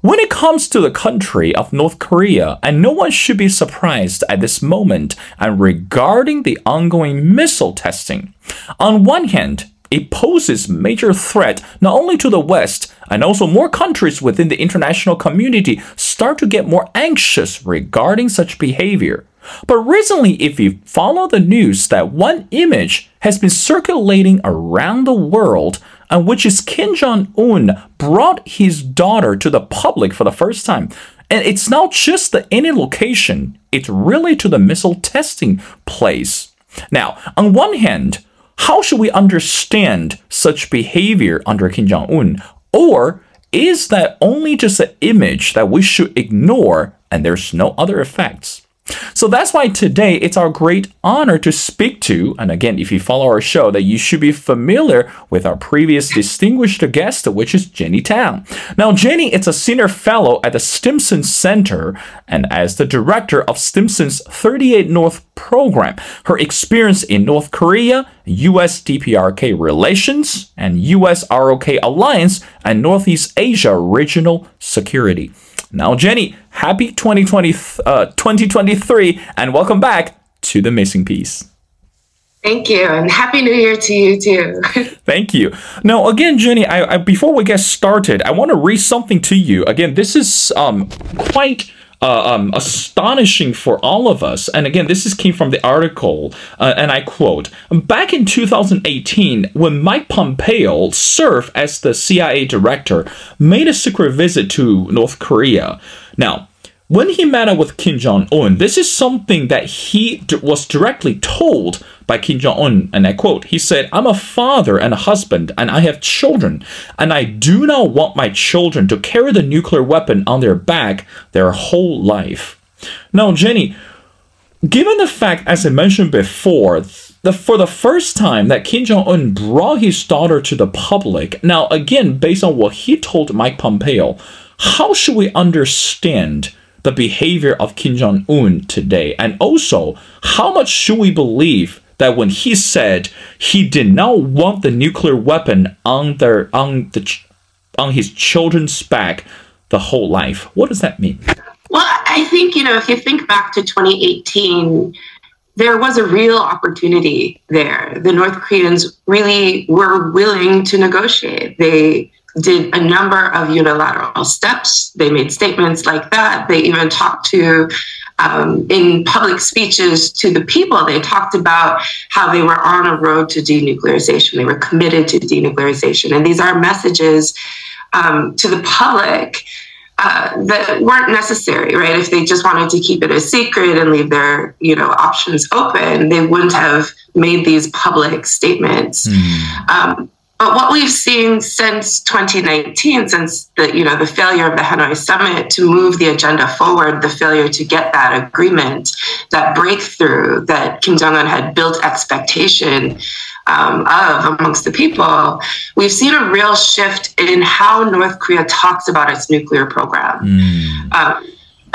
When it comes to the country of North Korea, and no one should be surprised at this moment, and regarding the ongoing missile testing, on one hand, it poses major threat not only to the West, and also more countries within the international community start to get more anxious regarding such behavior. But recently, if you follow the news, that one image has been circulating around the world, and which is Kim Jong Un brought his daughter to the public for the first time. And it's not just the any location; it's really to the missile testing place. Now, on one hand, how should we understand such behavior under Kim Jong Un? Or is that only just an image that we should ignore and there's no other effects? So that's why today it's our great honor to speak to, and again, if you follow our show, that you should be familiar with our previous distinguished guest, which is Jenny Town. Now, Jenny is a senior fellow at the Stimson Center, and as the director of Stimson's 38 North program, her experience in North Korea, US DPRK relations, and US ROK alliance, and Northeast Asia regional security. Now, Jenny, happy 2020, uh, 2023 and welcome back to The Missing Piece. Thank you, and happy New Year to you too. Thank you. Now, again, Jenny, I, I, before we get started, I want to read something to you. Again, this is um, quite uh, um, astonishing for all of us. And again, this is came from the article, uh, and I quote: "Back in 2018, when Mike Pompeo served as the CIA director, made a secret visit to North Korea. Now." When he met up with Kim Jong un, this is something that he was directly told by Kim Jong un, and I quote, he said, I'm a father and a husband, and I have children, and I do not want my children to carry the nuclear weapon on their back their whole life. Now, Jenny, given the fact, as I mentioned before, the, for the first time that Kim Jong un brought his daughter to the public, now, again, based on what he told Mike Pompeo, how should we understand? The behavior of Kim Jong un today? And also, how much should we believe that when he said he did not want the nuclear weapon on their on the on his children's back the whole life? What does that mean? Well, I think you know if you think back to 2018 there was a real opportunity there. The North Koreans really were willing to negotiate. They did a number of unilateral steps. They made statements like that. They even talked to, um, in public speeches to the people, they talked about how they were on a road to denuclearization. They were committed to denuclearization. And these are messages um, to the public. Uh, that weren't necessary, right? If they just wanted to keep it a secret and leave their, you know, options open, they wouldn't have made these public statements. Mm. Um, but what we've seen since 2019, since the you know the failure of the Hanoi summit to move the agenda forward, the failure to get that agreement, that breakthrough that Kim Jong Un had built expectation um, of amongst the people, we've seen a real shift in how North Korea talks about its nuclear program. Mm. Um,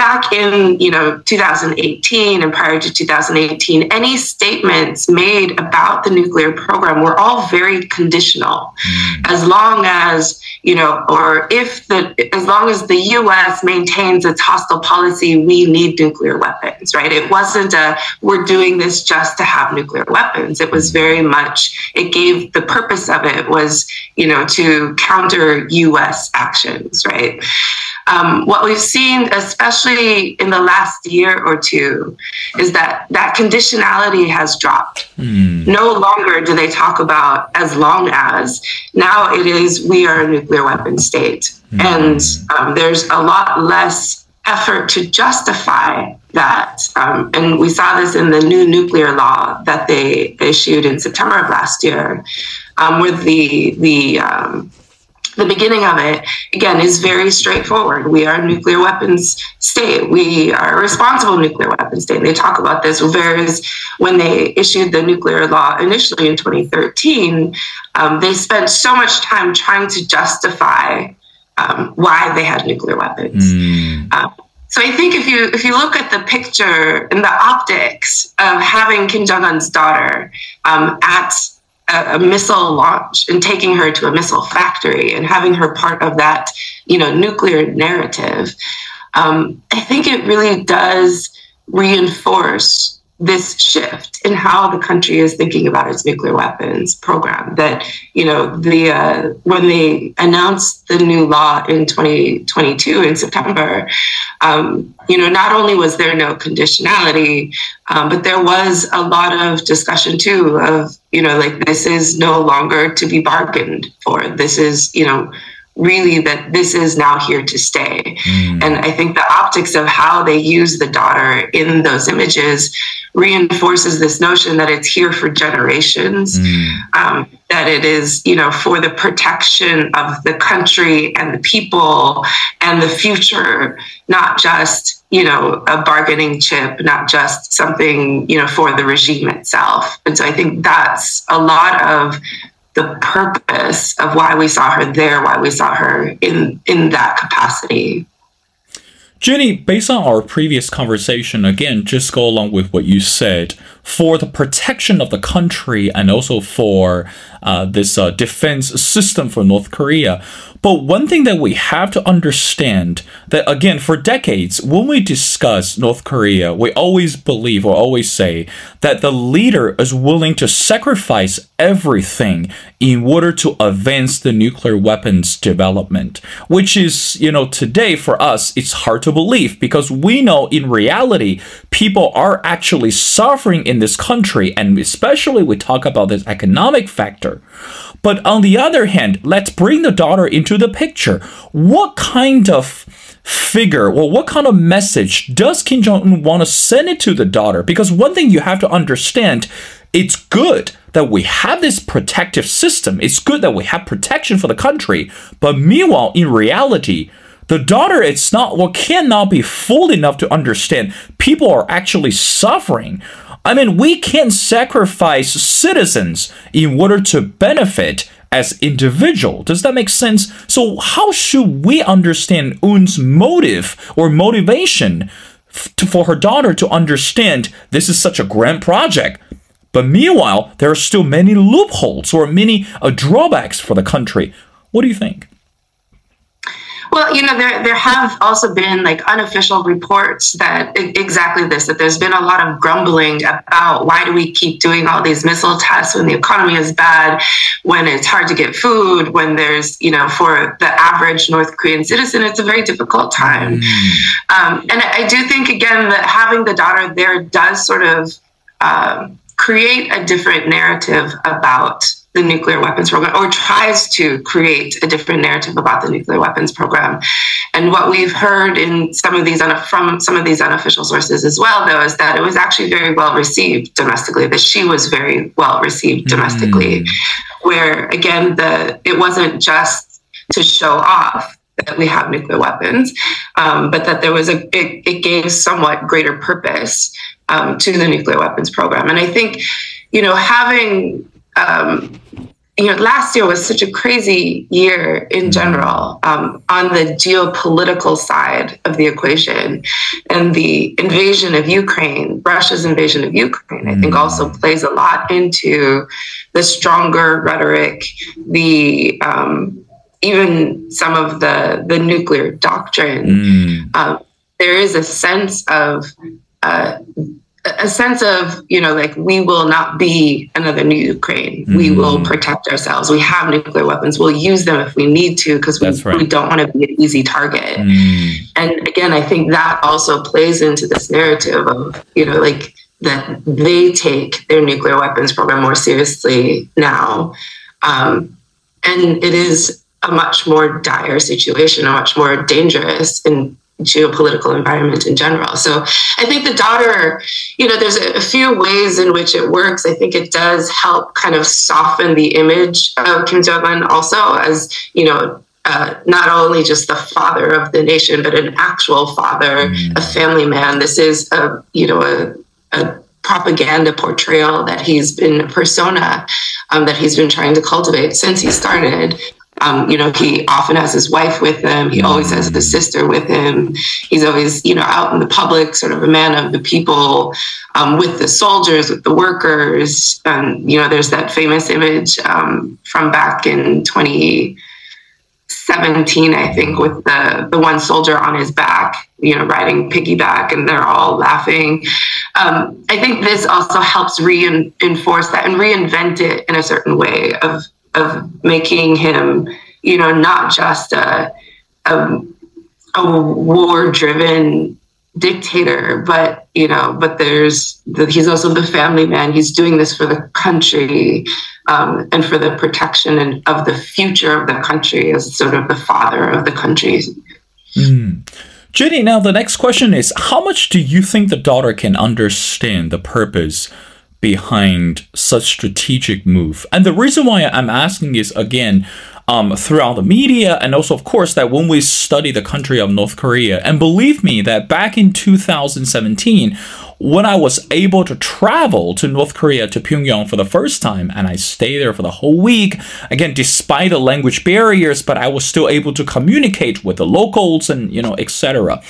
back in you know 2018 and prior to 2018 any statements made about the nuclear program were all very conditional. Mm. as long as you know or if the as long as the US maintains its hostile policy we need nuclear weapons right? It wasn't a we're doing this just to have nuclear weapons. It was very much it gave the purpose of it was you know to counter US actions right um, what we've seen, especially in the last year or two, is that that conditionality has dropped. Mm. No longer do they talk about as long as. Now it is we are a nuclear weapon state. Mm. And um, there's a lot less effort to justify that. Um, and we saw this in the new nuclear law that they issued in September of last year, um, with the the um, the beginning of it, again, is very straightforward. We are a nuclear weapons state. We are a responsible nuclear weapons state. They talk about this. Whereas when they issued the nuclear law initially in 2013, um, they spent so much time trying to justify um, why they had nuclear weapons. Mm. Um, so I think if you if you look at the picture and the optics of having Kim Jong Un's daughter um, at a, a, missile launch and taking her to a missile factory and having her part of that, you know, nuclear narrative, um, I think it really does reinforce this shift in how the country is thinking about its nuclear weapons program. That you know, the uh, when they announced the new law in 2022 in September, um, you know, not only was there no conditionality, um, but there was a lot of discussion too of you know, like this is no longer to be bargained for. This is you know really that this is now here to stay. Mm. And I think the optics of how they use the daughter in those images reinforces this notion that it's here for generations, mm. um, that it is, you know, for the protection of the country and the people and the future, not just, you know, a bargaining chip, not just something, you know, for the regime itself. And so I think that's a lot of the purpose of why we saw her there, why we saw her in in that capacity. Jenny, based on our previous conversation, again, just go along with what you said. For the protection of the country and also for uh, this uh, defense system for North Korea, but one thing that we have to understand that again, for decades, when we discuss North Korea, we always believe or always say that the leader is willing to sacrifice everything in order to advance the nuclear weapons development, which is, you know, today for us, it's hard to believe because we know in reality, people are actually suffering in this country. And especially we talk about this economic factor. But on the other hand, let's bring the daughter into the picture. What kind of figure or what kind of message does Kim Jong un want to send it to the daughter? Because one thing you have to understand, it's good that we have this protective system. It's good that we have protection for the country. But meanwhile, in reality, the daughter it's not or cannot be fooled enough to understand people are actually suffering I mean, we can't sacrifice citizens in order to benefit as individual. Does that make sense? So how should we understand Un's motive or motivation to, for her daughter to understand this is such a grand project? But meanwhile, there are still many loopholes or many uh, drawbacks for the country. What do you think? Well, you know, there there have also been like unofficial reports that exactly this that there's been a lot of grumbling about why do we keep doing all these missile tests when the economy is bad, when it's hard to get food, when there's you know for the average North Korean citizen it's a very difficult time, mm. um, and I do think again that having the daughter there does sort of um, create a different narrative about the nuclear weapons program or tries to create a different narrative about the nuclear weapons program. And what we've heard in some of these from some of these unofficial sources as well, though, is that it was actually very well received domestically. That she was very well received domestically, mm. where again the it wasn't just to show off that we have nuclear weapons, um, but that there was a it, it gave somewhat greater purpose um, to the nuclear weapons program. And I think, you know, having um, you know, last year was such a crazy year in general um, on the geopolitical side of the equation. And the invasion of Ukraine, Russia's invasion of Ukraine, I think also mm. plays a lot into the stronger rhetoric, the um, even some of the, the nuclear doctrine. Mm. Um, there is a sense of uh, a sense of you know like we will not be another new ukraine mm. we will protect ourselves we have nuclear weapons we'll use them if we need to because we, right. we, don't want to be an easy target mm. and again i think that also plays into this narrative of you know like that they take their nuclear weapons program more seriously now um, and it is a much more dire situation a much more dangerous and geopolitical environment in general. So I think the daughter, you know, there's a, a, few ways in which it works. I think it does help kind of soften the image of Kim Jong Un also as, you know, uh, not only just the father of the nation, but an actual father, mm. a family man. This is a, you know, a, a propaganda portrayal that he's been a persona um, that he's been trying to cultivate since he started Um, you know, he often has his wife with him. He always has his sister with him. He's always, you know, out in the public, sort of a man of the people, um, with the soldiers, with the workers. And you know, there's that famous image um, from back in 2017, I think, with the the one soldier on his back, you know, riding piggyback, and they're all laughing. Um, I think this also helps reinforce that and reinvent it in a certain way of of making him, you know, not just a a, a war-driven dictator, but you know, but there's the, he's also the family man. He's doing this for the country um, and for the protection and of the future of the country as sort of the father of the country. Mm. Jenny, now the next question is: How much do you think the daughter can understand the purpose? Behind such strategic move. And the reason why I'm asking is again, um, throughout the media, and also, of course, that when we study the country of North Korea, and believe me, that back in 2017, when I was able to travel to North Korea, to Pyongyang for the first time, and I stayed there for the whole week, again, despite the language barriers, but I was still able to communicate with the locals and, you know, etc.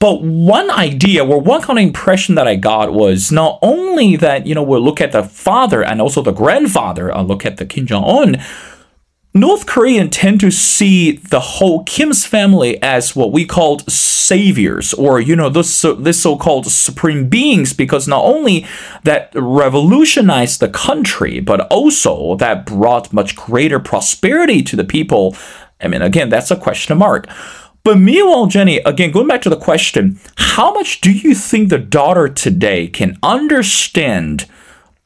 But one idea or one kind of impression that I got was not only that, you know, we'll look at the father and also the grandfather, I'll look at the Kim Jong un. North Korean tend to see the whole Kim's family as what we called saviors, or you know, this this so-called supreme beings, because not only that revolutionized the country, but also that brought much greater prosperity to the people. I mean, again, that's a question mark. But meanwhile, Jenny, again, going back to the question, how much do you think the daughter today can understand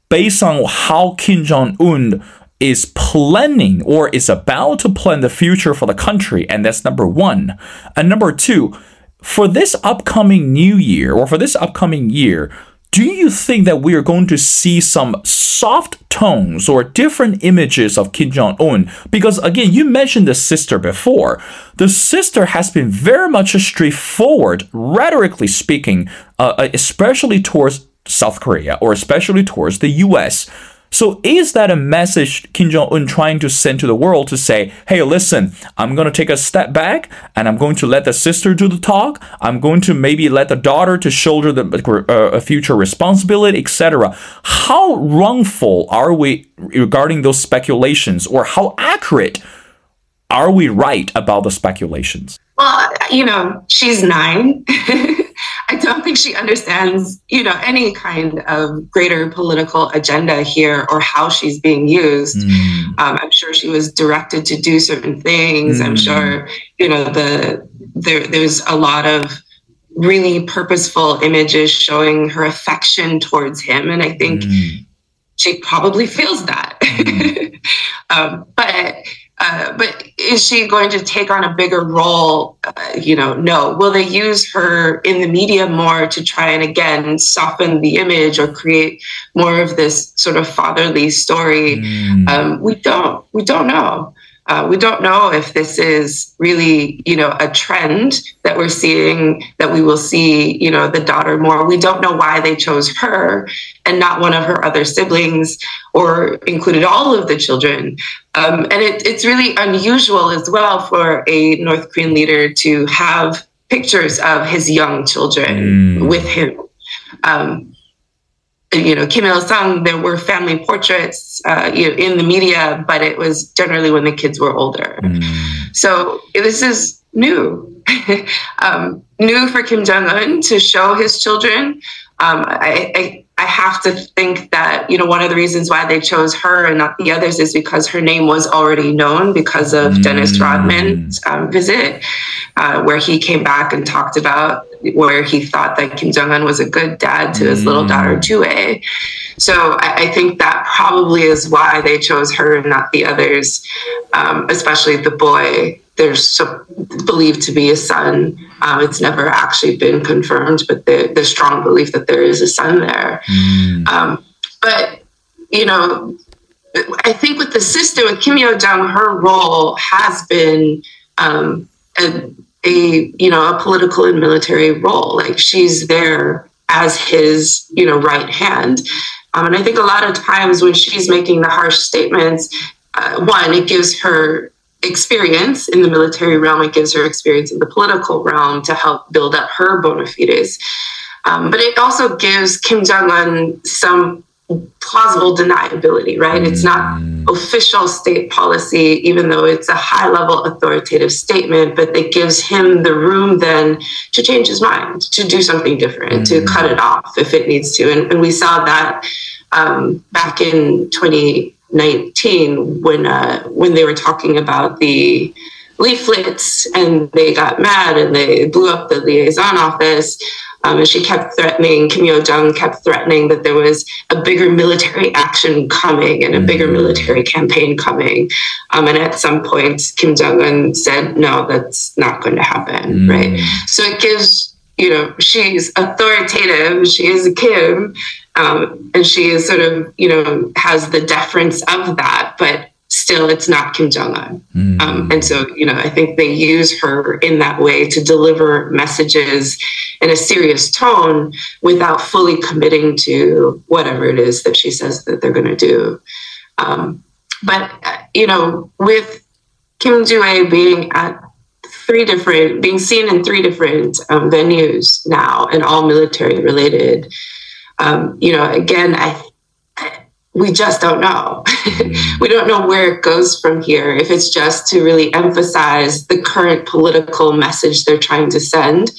based on how Kim Jong un is planning or is about to plan the future for the country? And that's number one. And number two, for this upcoming new year or for this upcoming year, do you think that we are going to see some soft tones or different images of Kim Jong un? Because again, you mentioned the sister before. The sister has been very much a straightforward, rhetorically speaking, uh, uh especially towards South Korea or especially towards the US. So is that a message Kim Jong Un trying to send to the world to say, "Hey, listen, I'm going to take a step back and I'm going to let the sister do the talk. I'm going to maybe let the daughter to shoulder the uh, future responsibility, etc." How wrongful are we regarding those speculations, or how accurate are we right about the speculations? Well, you know, she's nine. I don't think she understands, you know, any kind of greater political agenda here or how she's being used. Mm. Um, I'm sure she was directed to do certain things. Mm. I'm sure, you know, the there there's a lot of really purposeful images showing her affection towards him, and I think mm. she probably feels that. Mm. um, but uh, but is she going to take on a bigger role? Uh, you know, no. Will they use her in the media more to try and again soften the image or create more of this sort of fatherly story? Mm. Um, we don't. We don't know. Uh, we don't know if this is really, you know, a trend that we're seeing that we will see, you know, the daughter more. We don't know why they chose her and not one of her other siblings or included all of the children. Um, and it, it's really unusual as well for a North Korean leader to have pictures of his young children mm. with him. Um, you know, Kim Il Sung, there were family portraits uh, you know, in the media, but it was generally when the kids were older. Mm. So this is new, um, new for Kim Jong Un to show his children. Um, I, I, I have to think that you know one of the reasons why they chose her and not the others is because her name was already known because of mm. Dennis Rodman's um, visit, uh, where he came back and talked about where he thought that Kim Jong Un was a good dad to his little daughter Jue. Mm. So I, I, think that probably is why they chose her and not the others, um, especially the boy. There's so believed to be a son. Um, it's never actually been confirmed, but the, the strong belief that there is a son there. Mm. Um, but you know, I think with the sister, with Kim Yo Jong, her role has been um, a, a you know a political and military role. Like she's there as his you know right hand. Um, and I think a lot of times when she's making the harsh statements, uh, one, it gives her experience in the military realm. It gives her experience in the political realm to help build up her bona fides. Um, but it also gives Kim Jong Un some plausible deniability, right? It's not mm. official state policy, even though it's a high level authoritative statement, but it gives him the room then to change his mind, to do something different, mm. to cut it off if it needs to. And, and we saw that um, back in 2019 when uh, when they were talking about the leaflets and they got mad and they blew up the liaison office. Um, and she kept threatening, Kim Yo Jong kept threatening that there was a bigger military action coming and a bigger mm. military campaign coming. Um, and at some point, Kim Jong un said, no, that's not going to happen, mm. right? So it gives, you know, she's authoritative, she is a Kim, um, and she is sort of, you know, has the deference of that, but still it's not Kim Jong Un. Mm. Um, and so, you know, I think they use her in that way to deliver messages in a serious tone without fully committing to whatever it is that she says that they're going to do. Um, but, uh, you know, with Kim Joo being at three different, being seen in three different um, venues now and all military related, um, you know, again, I we just don't know. We don't know where it goes from here. If it's just to really emphasize the current political message they're trying to send,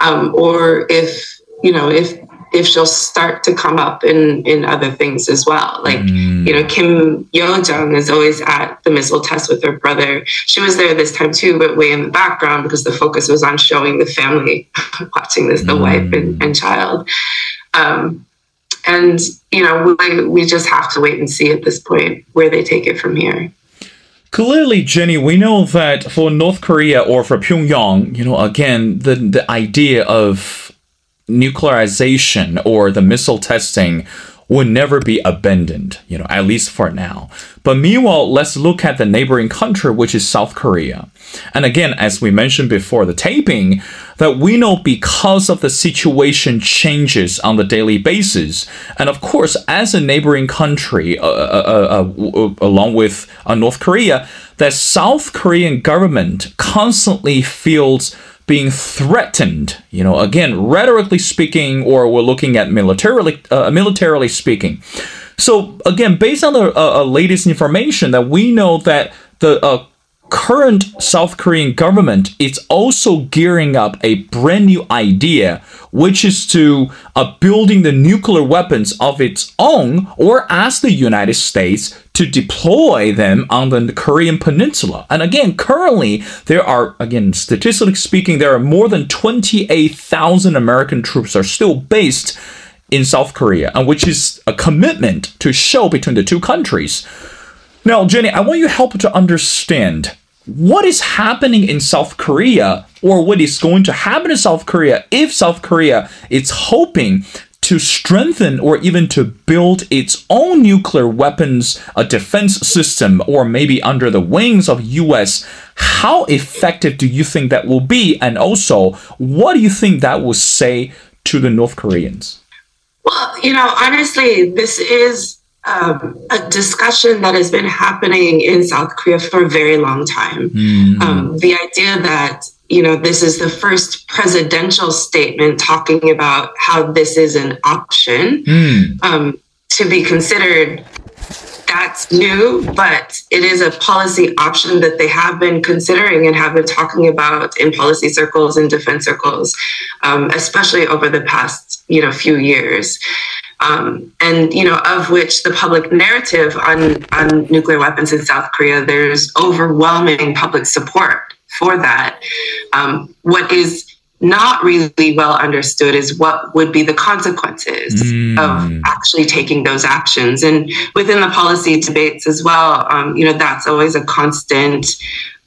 um, or if you know if if she'll start to come up in in other things as well. Like mm. you know, Kim Yo Jong is always at the missile test with her brother. She was there this time too, but way in the background because the focus was on showing the family watching this, the mm. wife and, and child. Um, and you know we, we just have to wait and see at this point where they take it from here. Clearly, Jenny, we know that for North Korea or for Pyongyang, you know, again, the, the idea of nuclearization or the missile testing would never be abandoned, you know, at least for now. But meanwhile, let's look at the neighboring country, which is South Korea. And again, as we mentioned before the taping, that we know because of the situation changes on the daily basis. And of course, as a neighboring country, uh, uh, uh, along with North Korea, that South Korean government constantly feels being threatened, you know, again, rhetorically speaking, or we're looking at militarily, uh, militarily speaking. So again, based on the uh, uh, latest information, that we know that the uh, current South Korean government is also gearing up a brand new idea, which is to uh, building the nuclear weapons of its own, or ask the United States to deploy them on the Korean peninsula. And again, currently there are, again, statistically speaking, there are more than 28,000 American troops are still based in South Korea, and which is a commitment to show between the two countries. Now, Jenny, I want you help to understand what is happening in South Korea or what is going to happen in South Korea if South Korea is hoping to strengthen or even to build its own nuclear weapons a defense system or maybe under the wings of US how effective do you think that will be? And also what do you think that will say to the North Koreans? Well you know honestly this is um, a discussion that has been happening in South Korea for a very long time. Mm. Um, the idea that you know this is the first presidential statement talking about how this is an option mm. um, to be considered. That's new, but it is a policy option that they have been considering and have been talking about in policy circles and defense circles, um, especially over the past you know few years um, and you know of which the public narrative on on nuclear weapons in South Korea there's overwhelming public support for that. Um, what is not really well understood is what would be the consequences mm. of actually taking those actions and within the policy debates as well um, you know that's always a constant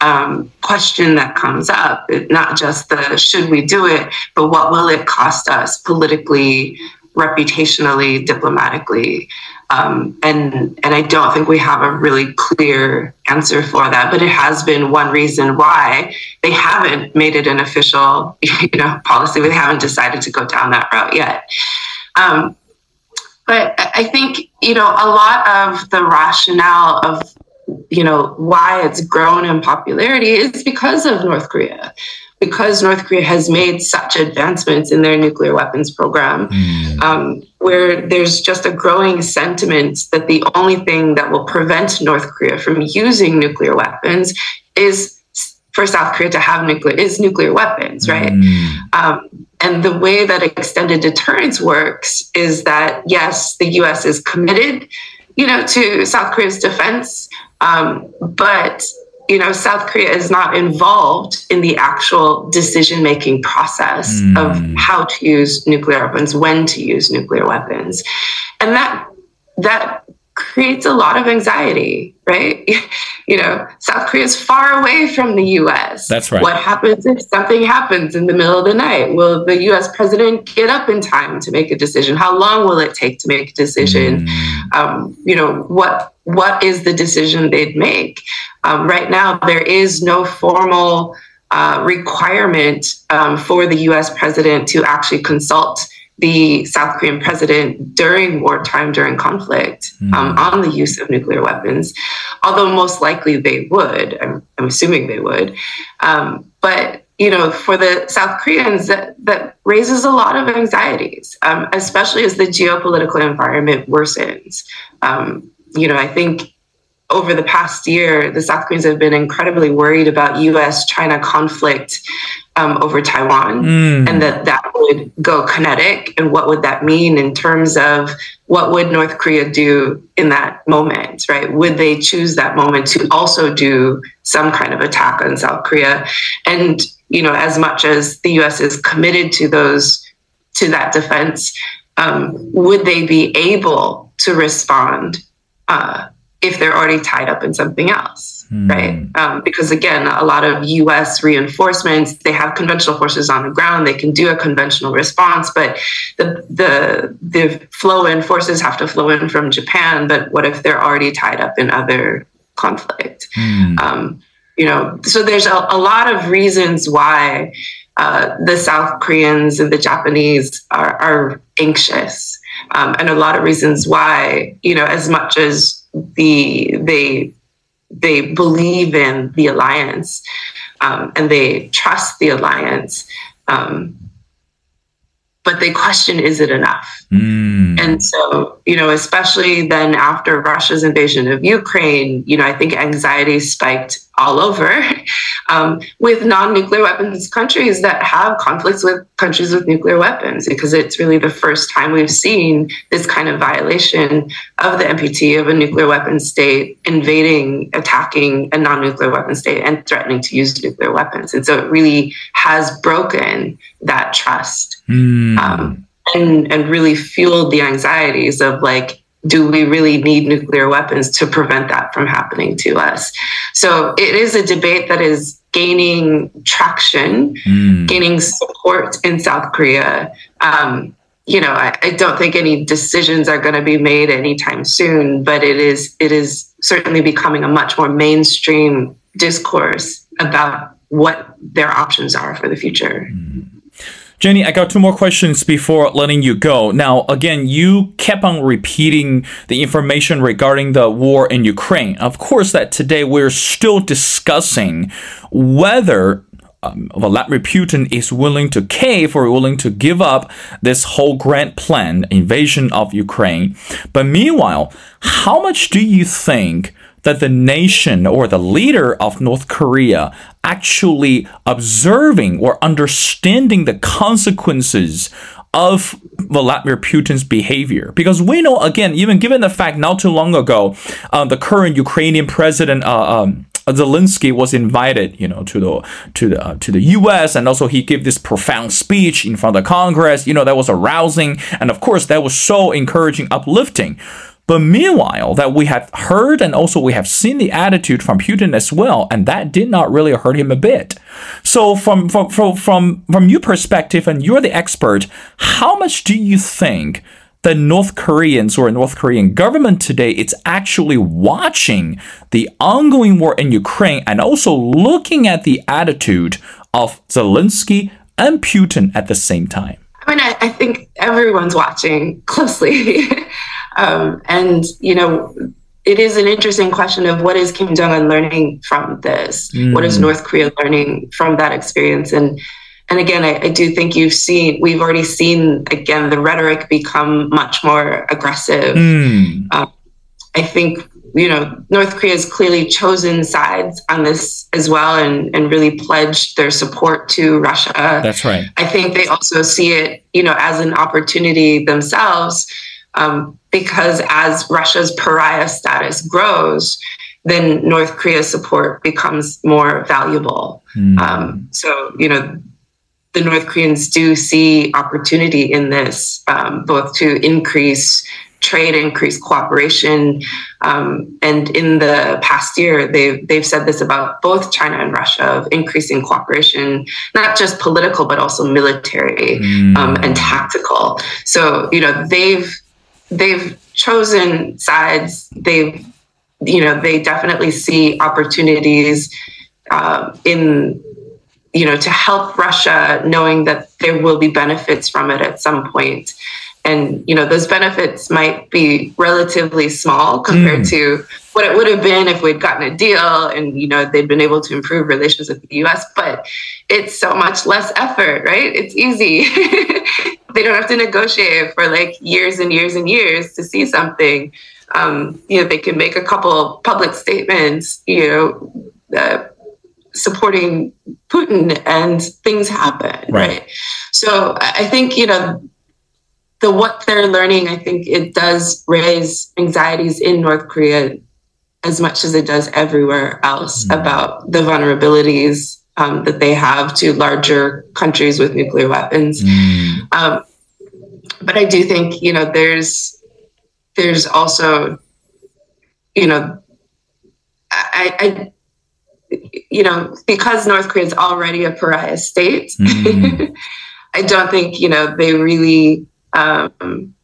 um, question that comes up not just the should we do it but what will it cost us politically reputationally, diplomatically. Um, and and I don't think we have a really clear answer for that. But it has been one reason why they haven't made it an official, you know, policy. They haven't decided to go down that route yet. Um, but I think you know a lot of the rationale of you know, why it's grown in popularity is because of North Korea. Because North Korea has made such advancements in their nuclear weapons program, mm. um, where there's just a growing sentiment that the only thing that will prevent North Korea from using nuclear weapons is for South Korea to have nuclear is nuclear weapons, right? Mm. Um, and the way that extended deterrence works is that yes, the U.S. is committed, you know, to South Korea's defense, um, but you know, South Korea is not involved in the actual decision making process mm. of how to use nuclear weapons, when to use nuclear weapons, and that that creates a lot of anxiety, right? you know, South Korea is far away from the US. That's right. What happens if something happens in the middle of the night? Will the US president get up in time to make a decision? How long will it take to make a decision? Mm. Um, you know, what what is the decision they'd make? Um, right now, there is no formal uh, requirement um, for the US president to actually consult the South Korean president during wartime, during conflict, mm. um, on the use of nuclear weapons, although most likely they would. I'm, I'm assuming they would. Um, but you know, for the South Koreans, that, that raises a lot of anxieties, um, especially as the geopolitical environment worsens. You know, I think over the past year, the South Koreans have been incredibly worried about US China conflict um, over Taiwan mm. and that that would go kinetic. And what would that mean in terms of what would North Korea do in that moment, right? Would they choose that moment to also do some kind of attack on South Korea? And, you know, as much as the US is committed to those, to that defense, um, would they be able to respond? Uh, if they're already tied up in something else, mm. right? Um, because again, a lot of U.S. reinforcements, they have conventional forces on the ground, they can do a conventional response, but the the the flow in forces have to flow in from Japan. But what if they're already tied up in other conflict? Mm. Um, you know, so there's a, a lot of reasons why uh, the South Koreans and the Japanese are, are anxious. Um, and a lot of reasons why, you know, as much as the they they believe in the alliance um, and they trust the alliance um, but they question is it enough mm. and so you know especially then after russia's invasion of ukraine you know i think anxiety spiked all over um, with non-nuclear weapons countries that have conflicts with countries with nuclear weapons because it's really the first time we've seen this kind of violation of the NPT of a nuclear weapon state invading, attacking a non-nuclear weapon state and threatening to use nuclear weapons. And so it really has broken that trust mm. um, and, and really fueled the anxieties of like, do we really need nuclear weapons to prevent that from happening to us? So it is a debate that is gaining traction, mm. gaining support in South Korea. Um, you know, I, I, don't think any decisions are going to be made anytime soon, but it is it is certainly becoming a much more mainstream discourse about what their options are for the future. Mm. Jenny, I got two more questions before letting you go. Now, again, you kept on repeating the information regarding the war in Ukraine. Of course, that today we're still discussing whether um, Vladimir Putin is willing to cave or willing to give up this whole grand plan, invasion of Ukraine. But meanwhile, how much do you think that the nation or the leader of North Korea actually observing or understanding the consequences of Vladimir Putin's behavior. Because we know, again, even given the fact not too long ago, uh, the current Ukrainian president, uh, um, Zelensky was invited, you know, to the to the uh, to the U.S. and also he gave this profound speech in front of the Congress. You know, that was arousing, and of course, that was so encouraging, uplifting. But meanwhile, that we have heard and also we have seen the attitude from Putin as well, and that did not really hurt him a bit. So from from from from, from your perspective, and you're the expert, how much do you think the North Koreans or North Korean government today is actually watching the ongoing war in Ukraine and also looking at the attitude of Zelensky and Putin at the same time? I mean, I, I think everyone's watching closely. Um, and, you know, it is an interesting question of what is Kim Jong Un learning from this? Mm. What is mm. North Korea learning from that experience? And and again, I, I, do think you've seen we've already seen again the rhetoric become much more aggressive. Mm. Uh, I think you know North Korea has clearly chosen sides on this as well, and and really pledged their support to Russia. That's right. I think they also see it you know as an opportunity themselves um, because as Russia's pariah status grows, then North Korea's support becomes more valuable. Mm. Um, so, you know, the North Koreans do see opportunity in this, um, both to increase trade, increase cooperation. Um, and in the past year, they've, they've said this about both China and Russia of increasing cooperation, not just political, but also military mm. um, and tactical. So, you know, they've they've chosen sides. They've, you know, they definitely see opportunities uh, in, you know, to help Russia, knowing that there will be benefits from it at some point. And you know, those benefits might be relatively small compared mm. to what it would have been if we'd gotten a deal and you know they'd been able to improve relations with the US. But it's so much less effort, right? It's easy. they don't have to negotiate for like years and years and years to see something. Um, you know, they can make a couple public statements, you know, uh, supporting Putin, and things happen, right. right? So I think you know the what they're learning. I think it does raise anxieties in North Korea as much as it does everywhere else mm. about the vulnerabilities um, that they have to larger countries with nuclear weapons. Mm. Um, but I do think you know there's there's also you know I, I you know because North Korea is already a pariah state. Mm. I don't think you know they really. Um,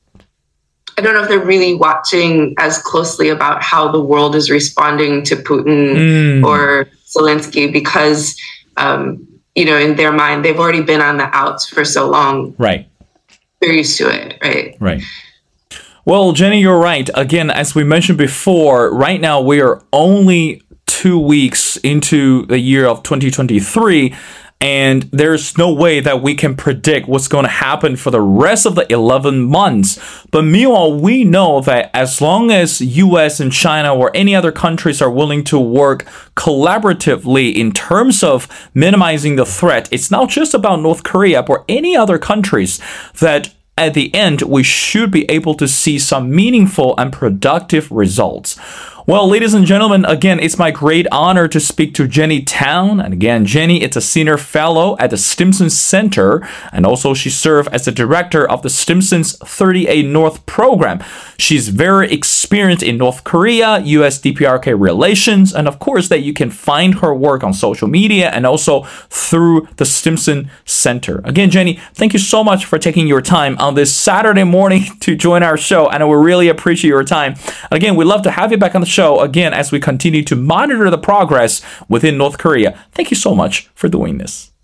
I don't know if they're really watching as closely about how the world is responding to Putin mm. or Zelensky because um, you know, in their mind, they've already been on the outs for so long. Right. They're used to it. Right. Right. Well, Jenny, you're right. Again, as we mentioned before, right now we are only two weeks into the year of 2023 and there's no way that we can predict what's going to happen for the rest of the 11 months. But meanwhile, we know that as long as US and China or any other countries are willing to work collaboratively in terms of minimizing the threat, it's not just about North Korea, or any other countries that at the end, we should be able to see some meaningful and productive results. Well, ladies and gentlemen, again, it's my great honor to speak to Jenny Town. And again, Jenny is a senior fellow at the Stimson Center, and also she served as the director of the Stimson's 38 North program. She's very experienced in North Korea, US DPRK relations, and of course, that you can find her work on social media and also through the Stimson Center. Again, Jenny, thank you so much for taking your time on this Saturday morning to join our show, and we really appreciate your time. Again, we'd love to have you back on the show again as we continue to monitor the progress within North Korea. Thank you so much for doing this.